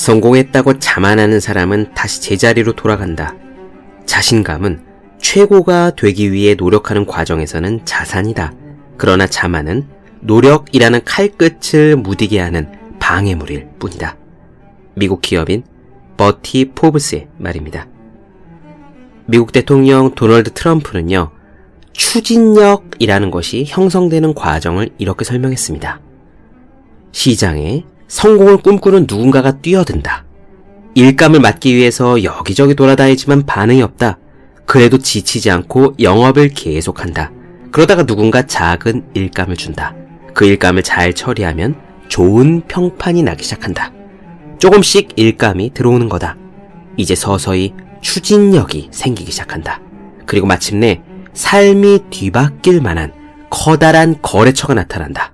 성공했다고 자만하는 사람은 다시 제자리로 돌아간다. 자신감은 최고가 되기 위해 노력하는 과정에서는 자산이다. 그러나 자만은 노력이라는 칼끝을 무디게 하는 방해물일 뿐이다. 미국 기업인 버티 포브스의 말입니다. 미국 대통령 도널드 트럼프는요, 추진력이라는 것이 형성되는 과정을 이렇게 설명했습니다. 시장에 성공을 꿈꾸는 누군가가 뛰어든다. 일감을 맡기 위해서 여기저기 돌아다니지만 반응이 없다. 그래도 지치지 않고 영업을 계속한다. 그러다가 누군가 작은 일감을 준다. 그 일감을 잘 처리하면 좋은 평판이 나기 시작한다. 조금씩 일감이 들어오는 거다. 이제 서서히 추진력이 생기기 시작한다. 그리고 마침내 삶이 뒤바뀔 만한 커다란 거래처가 나타난다.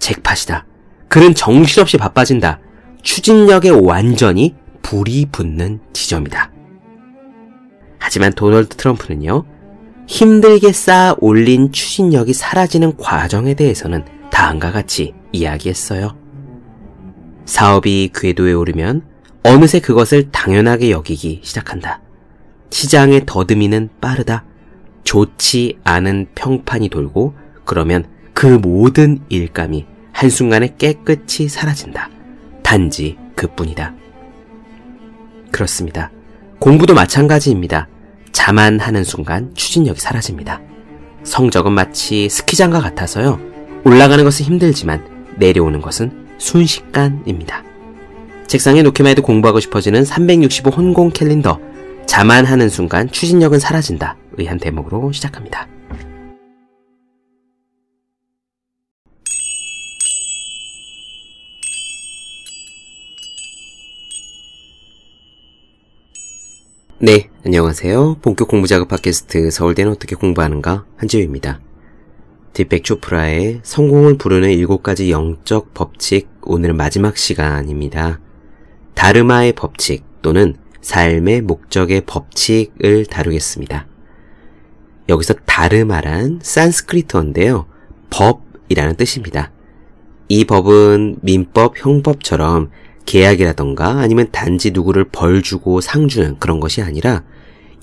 잭팟이다. 그는 정신없이 바빠진다. 추진력에 완전히 불이 붙는 지점이다. 하지만 도널드 트럼프는요, 힘들게 쌓아 올린 추진력이 사라지는 과정에 대해서는 다음과 같이 이야기했어요. 사업이 궤도에 오르면 어느새 그것을 당연하게 여기기 시작한다. 시장의 더듬이는 빠르다. 좋지 않은 평판이 돌고 그러면 그 모든 일감이 한순간에 깨끗이 사라진다. 단지 그뿐이다. 그렇습니다. 공부도 마찬가지입니다. 자만하는 순간 추진력이 사라집니다. 성적은 마치 스키장과 같아서요. 올라가는 것은 힘들지만 내려오는 것은 순식간입니다. 책상에 놓기만 해도 공부하고 싶어지는 365 혼공 캘린더. 자만하는 순간 추진력은 사라진다. 의한 대목으로 시작합니다. 네, 안녕하세요. 본격 공부 작업 팟캐스트 서울대는 어떻게 공부하는가 한지우입니다. 딥백 초프라의 성공을 부르는 일곱 가지 영적 법칙 오늘 마지막 시간입니다. 다르마의 법칙 또는 삶의 목적의 법칙을 다루겠습니다. 여기서 다르마란 산스크리트어인데요. 법이라는 뜻입니다. 이 법은 민법, 형법처럼 계약이라던가 아니면 단지 누구를 벌 주고 상 주는 그런 것이 아니라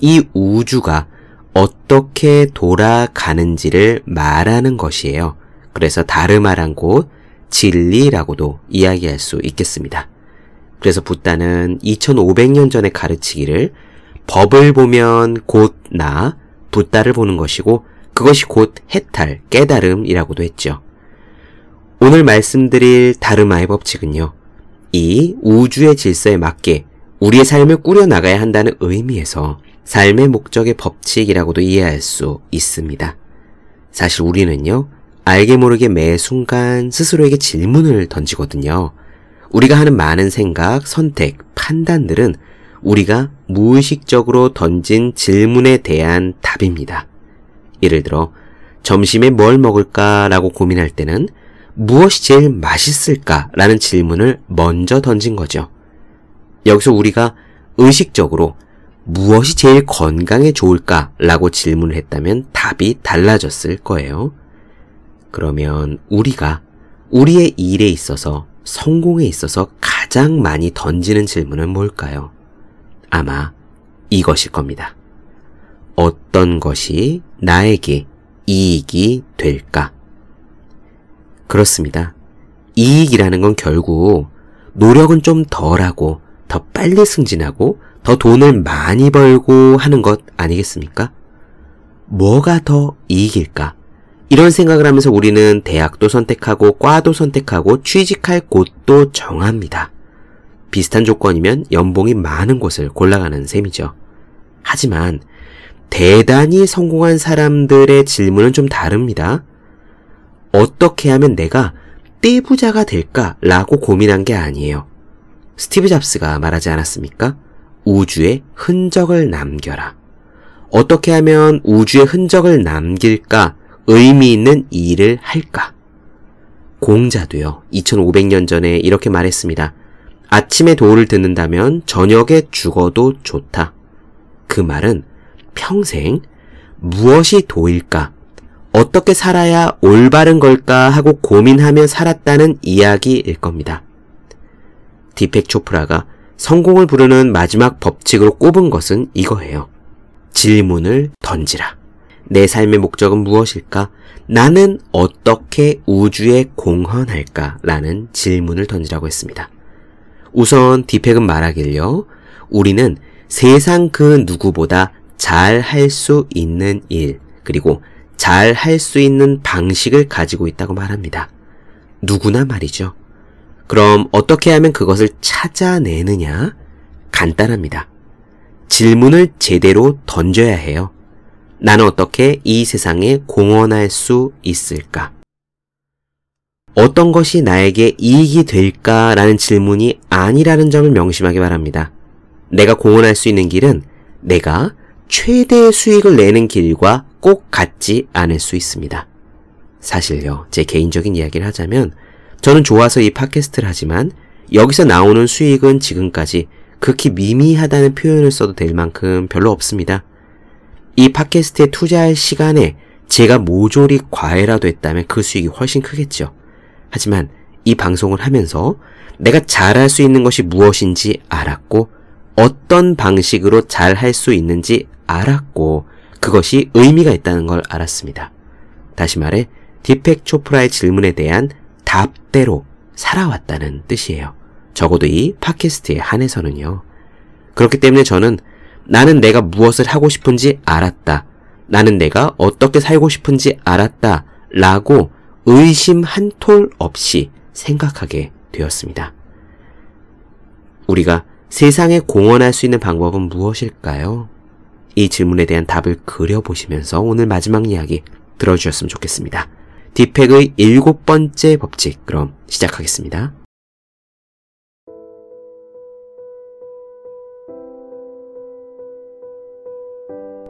이 우주가 어떻게 돌아가는지를 말하는 것이에요. 그래서 다르마란 곳 진리라고도 이야기할 수 있겠습니다. 그래서 붓다는 2500년 전에 가르치기를 법을 보면 곧 나, 붓다를 보는 것이고 그것이 곧 해탈, 깨달음이라고도 했죠. 오늘 말씀드릴 다르마의 법칙은요. 이 우주의 질서에 맞게 우리의 삶을 꾸려나가야 한다는 의미에서 삶의 목적의 법칙이라고도 이해할 수 있습니다. 사실 우리는요, 알게 모르게 매 순간 스스로에게 질문을 던지거든요. 우리가 하는 많은 생각, 선택, 판단들은 우리가 무의식적으로 던진 질문에 대한 답입니다. 예를 들어, 점심에 뭘 먹을까라고 고민할 때는 무엇이 제일 맛있을까라는 질문을 먼저 던진 거죠. 여기서 우리가 의식적으로 무엇이 제일 건강에 좋을까라고 질문을 했다면 답이 달라졌을 거예요. 그러면 우리가 우리의 일에 있어서 성공에 있어서 가장 많이 던지는 질문은 뭘까요? 아마 이것일 겁니다. 어떤 것이 나에게 이익이 될까? 그렇습니다. 이익이라는 건 결국 노력은 좀 덜하고 더 빨리 승진하고 더 돈을 많이 벌고 하는 것 아니겠습니까? 뭐가 더 이익일까? 이런 생각을 하면서 우리는 대학도 선택하고 과도 선택하고 취직할 곳도 정합니다. 비슷한 조건이면 연봉이 많은 곳을 골라가는 셈이죠. 하지만 대단히 성공한 사람들의 질문은 좀 다릅니다. 어떻게 하면 내가 떼부자가 될까라고 고민한 게 아니에요. 스티브 잡스가 말하지 않았습니까? 우주에 흔적을 남겨라. 어떻게 하면 우주에 흔적을 남길까? 의미 있는 일을 할까? 공자도요, 2500년 전에 이렇게 말했습니다. 아침에 도를 듣는다면 저녁에 죽어도 좋다. 그 말은 평생 무엇이 도일까? 어떻게 살아야 올바른 걸까 하고 고민하며 살았다는 이야기일 겁니다. 디펙 초프라가 성공을 부르는 마지막 법칙으로 꼽은 것은 이거예요. 질문을 던지라. 내 삶의 목적은 무엇일까? 나는 어떻게 우주에 공헌할까? 라는 질문을 던지라고 했습니다. 우선 디펙은 말하길요. 우리는 세상 그 누구보다 잘 할 수 있는 일, 그리고 잘 할 수 있는 방식을 가지고 있다고 말합니다. 누구나 말이죠. 그럼 어떻게 하면 그것을 찾아내느냐? 간단합니다. 질문을 제대로 던져야 해요. 나는 어떻게 이 세상에 공헌할 수 있을까? 어떤 것이 나에게 이익이 될까라는 질문이 아니라는 점을 명심하기 바랍니다. 내가 공헌할 수 있는 길은 내가 최대의 수익을 내는 길과 꼭 같지 않을 수 있습니다. 사실요, 제 개인적인 이야기를 하자면 저는 좋아서 이 팟캐스트를 하지만 여기서 나오는 수익은 지금까지 극히 미미하다는 표현을 써도 될 만큼 별로 없습니다. 이 팟캐스트에 투자할 시간에 제가 모조리 과외라도 했다면 그 수익이 훨씬 크겠죠. 하지만 이 방송을 하면서 내가 잘할 수 있는 것이 무엇인지 알았고 어떤 방식으로 잘할 수 있는지 알았고 그것이 의미가 있다는 걸 알았습니다. 다시 말해 디펙 초프라의 질문에 대한 답대로 살아왔다는 뜻이에요. 적어도 이 팟캐스트에 한해서는요. 그렇기 때문에 저는 나는 내가 무엇을 하고 싶은지 알았다. 나는 내가 어떻게 살고 싶은지 알았다. 라고 의심 한 톨 없이 생각하게 되었습니다. 우리가 세상에 공헌할 수 있는 방법은 무엇일까요? 이 질문에 대한 답을 그려보시면서 오늘 마지막 이야기 들어주셨으면 좋겠습니다. 디펙의 일곱 번째 법칙, 그럼 시작하겠습니다.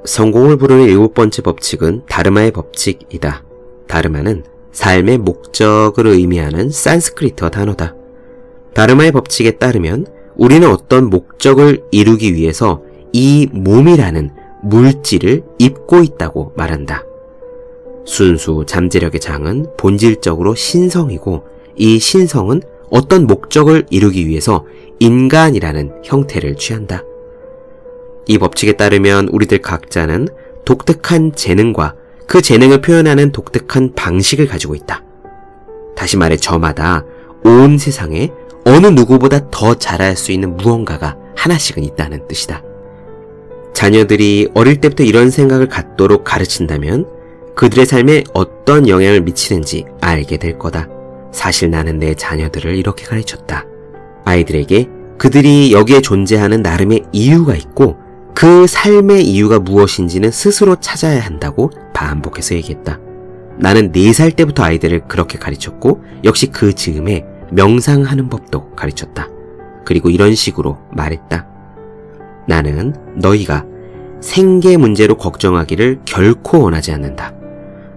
성공을 부르는 일곱 번째 법칙은 다르마의 법칙이다. 다르마는 삶의 목적을 의미하는 산스크리트어 단어다. 다르마의 법칙에 따르면 우리는 어떤 목적을 이루기 위해서 이 몸이라는 물질을 입고 있다고 말한다. 순수 잠재력의 장은 본질적으로 신성이고 이 신성은 어떤 목적을 이루기 위해서 인간이라는 형태를 취한다. 이 법칙에 따르면 우리들 각자는 독특한 재능과 그 재능을 표현하는 독특한 방식을 가지고 있다. 다시 말해 저마다 온 세상에 어느 누구보다 더 잘할 수 있는 무언가가 하나씩은 있다는 뜻이다. 자녀들이 어릴 때부터 이런 생각을 갖도록 가르친다면 그들의 삶에 어떤 영향을 미치는지 알게 될 거다. 사실 나는 내 자녀들을 이렇게 가르쳤다. 아이들에게 그들이 여기에 존재하는 나름의 이유가 있고 그 삶의 이유가 무엇인지는 스스로 찾아야 한다고 반복해서 얘기했다. 나는 4살 때부터 아이들을 그렇게 가르쳤고 역시 그 즈음에 명상하는 법도 가르쳤다. 그리고 이런 식으로 말했다. 나는 너희가 생계 문제로 걱정하기를 결코 원하지 않는다.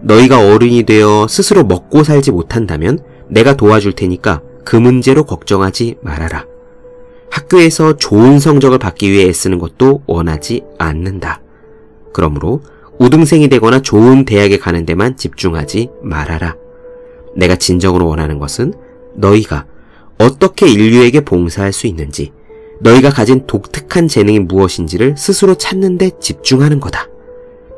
너희가 어른이 되어 스스로 먹고 살지 못한다면 내가 도와줄 테니까 그 문제로 걱정하지 말아라. 학교에서 좋은 성적을 받기 위해 애쓰는 것도 원하지 않는다. 그러므로 우등생이 되거나 좋은 대학에 가는 데만 집중하지 말아라. 내가 진정으로 원하는 것은 너희가 어떻게 인류에게 봉사할 수 있는지, 너희가 가진 독특한 재능이 무엇인지를 스스로 찾는 데 집중하는 거다.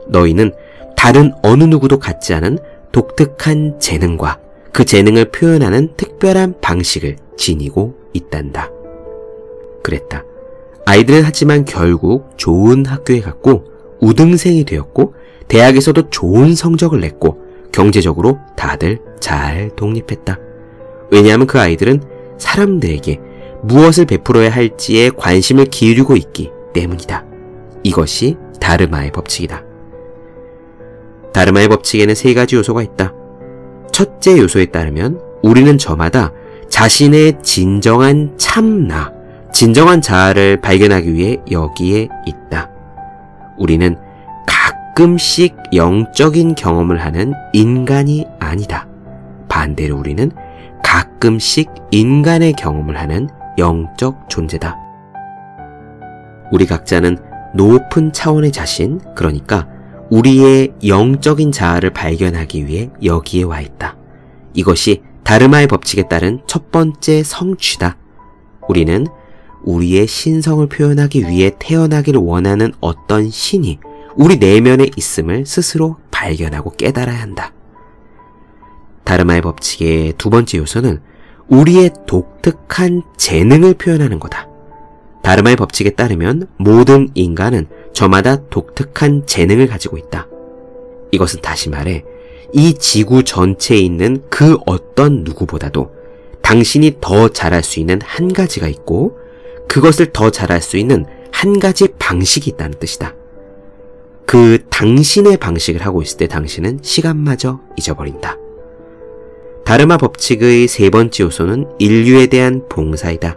너희는 다른 어느 누구도 갖지 않은 독특한 재능과 그 재능을 표현하는 특별한 방식을 지니고 있단다. 그랬다. 아이들은 하지만 결국 좋은 학교에 갔고 우등생이 되었고 대학에서도 좋은 성적을 냈고 경제적으로 다들 잘 독립했다. 왜냐하면 그 아이들은 사람들에게 무엇을 베풀어야 할지에 관심을 기울이고 있기 때문이다. 이것이 다르마의 법칙이다. 다르마의 법칙에는 세 가지 요소가 있다. 첫째 요소에 따르면 우리는 저마다 자신의 진정한 참나, 진정한 자아를 발견하기 위해 여기에 있다. 우리는 가끔씩 영적인 경험을 하는 인간이 아니다. 반대로 우리는 가끔씩 인간의 경험을 하는 영적 존재다. 우리 각자는 높은 차원의 자신, 그러니까 우리의 영적인 자아를 발견하기 위해 여기에 와 있다. 이것이 다르마의 법칙에 따른 첫 번째 성취다. 우리는 우리의 신성을 표현하기 위해 태어나기를 원하는 어떤 신이 우리 내면에 있음을 스스로 발견하고 깨달아야 한다. 다르마의 법칙의 두 번째 요소는 우리의 독특한 재능을 표현하는 거다. 다르마의 법칙에 따르면 모든 인간은 저마다 독특한 재능을 가지고 있다. 이것은 다시 말해 이 지구 전체에 있는 그 어떤 누구보다도 당신이 더 잘할 수 있는 한 가지가 있고 그것을 더 잘할 수 있는 한 가지 방식이 있다는 뜻이다. 그 당신의 방식을 하고 있을 때 당신은 시간마저 잊어버린다. 다르마 법칙의 세 번째 요소는 인류에 대한 봉사이다.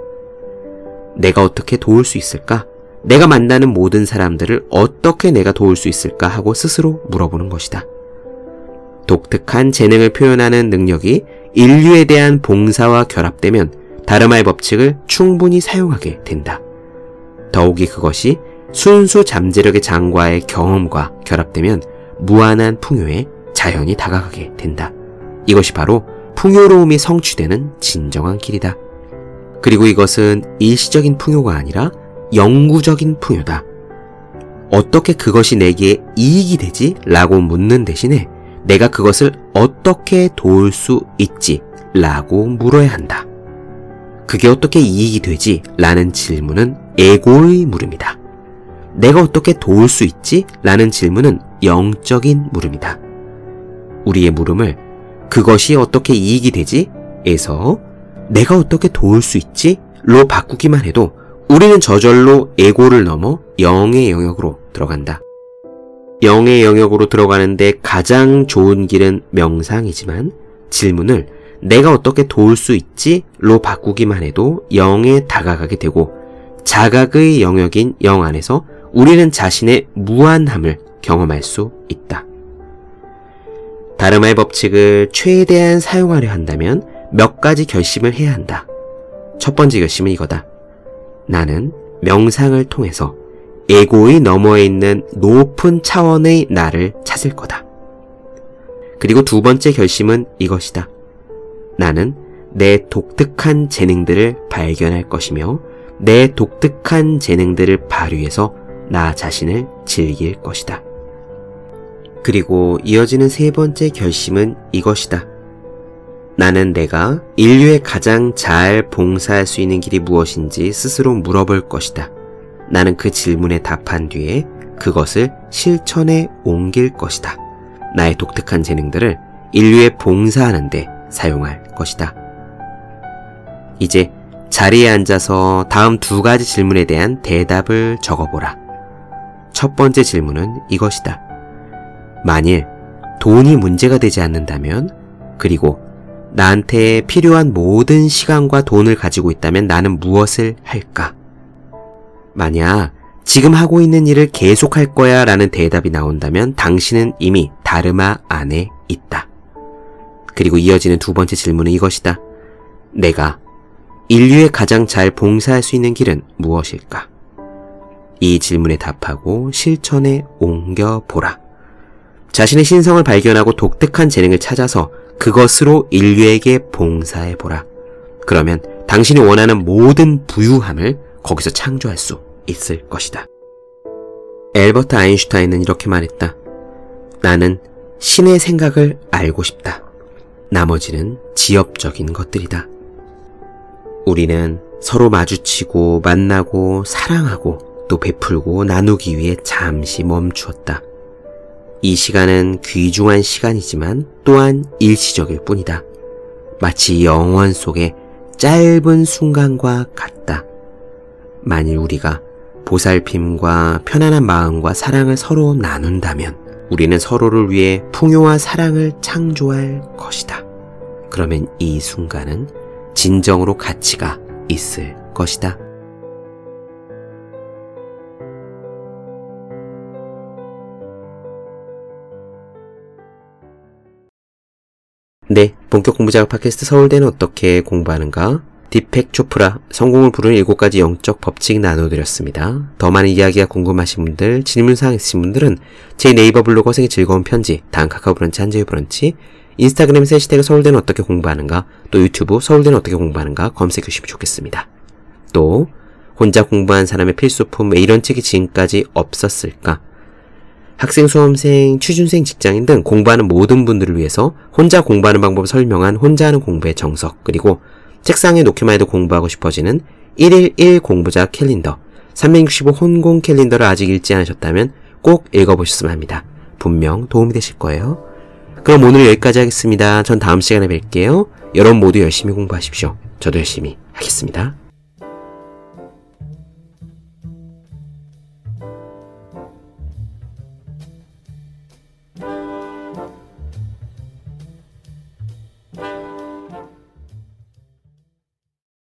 내가 어떻게 도울 수 있을까? 내가 만나는 모든 사람들을 어떻게 내가 도울 수 있을까 하고 스스로 물어보는 것이다. 독특한 재능을 표현하는 능력이 인류에 대한 봉사와 결합되면 다르마의 법칙을 충분히 사용하게 된다. 더욱이 그것이 순수 잠재력의 장과의 경험과 결합되면 무한한 풍요에 자연히 다가가게 된다. 이것이 바로 풍요로움이 성취되는 진정한 길이다. 그리고 이것은 일시적인 풍요가 아니라 영구적인 풍요다. 어떻게 그것이 내게 이익이 되지? 라고 묻는 대신에 내가 그것을 어떻게 도울 수 있지? 라고 물어야 한다. 그게 어떻게 이익이 되지? 라는 질문은 에고의 물음이다. 내가 어떻게 도울 수 있지? 라는 질문은 영적인 물음이다. 우리의 물음을 그것이 어떻게 이익이 되지? 에서 내가 어떻게 도울 수 있지? 로 바꾸기만 해도 우리는 저절로 에고를 넘어 영의 영역으로 들어간다. 영의 영역으로 들어가는데 가장 좋은 길은 명상이지만 질문을 내가 어떻게 도울 수 있지? 로 바꾸기만 해도 영에 다가가게 되고 자각의 영역인 영 안에서 우리는 자신의 무한함을 경험할 수 있다. 다르마의 법칙을 최대한 사용하려 한다면 몇 가지 결심을 해야 한다. 첫 번째 결심은 이거다. 나는 명상을 통해서 에고의 너머에 있는 높은 차원의 나를 찾을 거다. 그리고 두 번째 결심은 이것이다. 나는 내 독특한 재능들을 발견할 것이며 내 독특한 재능들을 발휘해서 나 자신을 즐길 것이다. 그리고 이어지는 세 번째 결심은 이것이다. 나는 내가 인류에 가장 잘 봉사할 수 있는 길이 무엇인지 스스로 물어볼 것이다. 나는 그 질문에 답한 뒤에 그것을 실천에 옮길 것이다. 나의 독특한 재능들을 인류에 봉사하는데 사용할 것이다. 이제 자리에 앉아서 다음 두 가지 질문에 대한 대답을 적어보라. 첫 번째 질문은 이것이다. 만일 돈이 문제가 되지 않는다면, 그리고 나한테 필요한 모든 시간과 돈을 가지고 있다면 나는 무엇을 할까? 만약 지금 하고 있는 일을 계속할 거야 라는 대답이 나온다면 당신은 이미 다르마 안에 있다. 그리고 이어지는 두 번째 질문은 이것이다. 내가 인류에 가장 잘 봉사할 수 있는 길은 무엇일까? 이 질문에 답하고 실천에 옮겨보라. 자신의 신성을 발견하고 독특한 재능을 찾아서 그것으로 인류에게 봉사해보라. 그러면 당신이 원하는 모든 부유함을 거기서 창조할 수 있을 것이다. 엘버트 아인슈타인은 이렇게 말했다. 나는 신의 생각을 알고 싶다. 나머지는 지엽적인 것들이다. 우리는 서로 마주치고 만나고 사랑하고 또 베풀고 나누기 위해 잠시 멈추었다. 이 시간은 귀중한 시간이지만 또한 일시적일 뿐이다. 마치 영원 속의 짧은 순간과 같다. 만일 우리가 보살핌과 편안한 마음과 사랑을 서로 나눈다면 우리는 서로를 위해 풍요와 사랑을 창조할 것이다. 그러면 이 순간은 진정으로 가치가 있을 것이다. 네, 본격 공부작업 팟캐스트 서울대는 어떻게 공부하는가? 디펙 초프라 성공을 부르는 7가지 영적 법칙 나눠드렸습니다. 더 많은 이야기가 궁금하신 분들, 질문사항 있으신 분들은 제 네이버 블로그 생의 즐거운 편지, 다음 카카오 브런치, 한재유 브런치, 인스타그램에서 해시태그 서울대는 어떻게 공부하는가, 또 유튜브 서울대는 어떻게 공부하는가 검색해 주시면 좋겠습니다. 또 혼자 공부한 사람의 필수품 왜 이런 책이 지금까지 없었을까? 학생, 수험생, 취준생, 직장인 등 공부하는 모든 분들을 위해서 혼자 공부하는 방법을 설명한 혼자 하는 공부의 정석, 그리고 책상에 놓기만 해도 공부하고 싶어지는 1일 1 공부자 캘린더, 365 혼공 캘린더를 아직 읽지 않으셨다면 꼭 읽어보셨으면 합니다. 분명 도움이 되실 거예요. 그럼 오늘 여기까지 하겠습니다. 전 다음 시간에 뵐게요. 여러분 모두 열심히 공부하십시오. 저도 열심히 하겠습니다.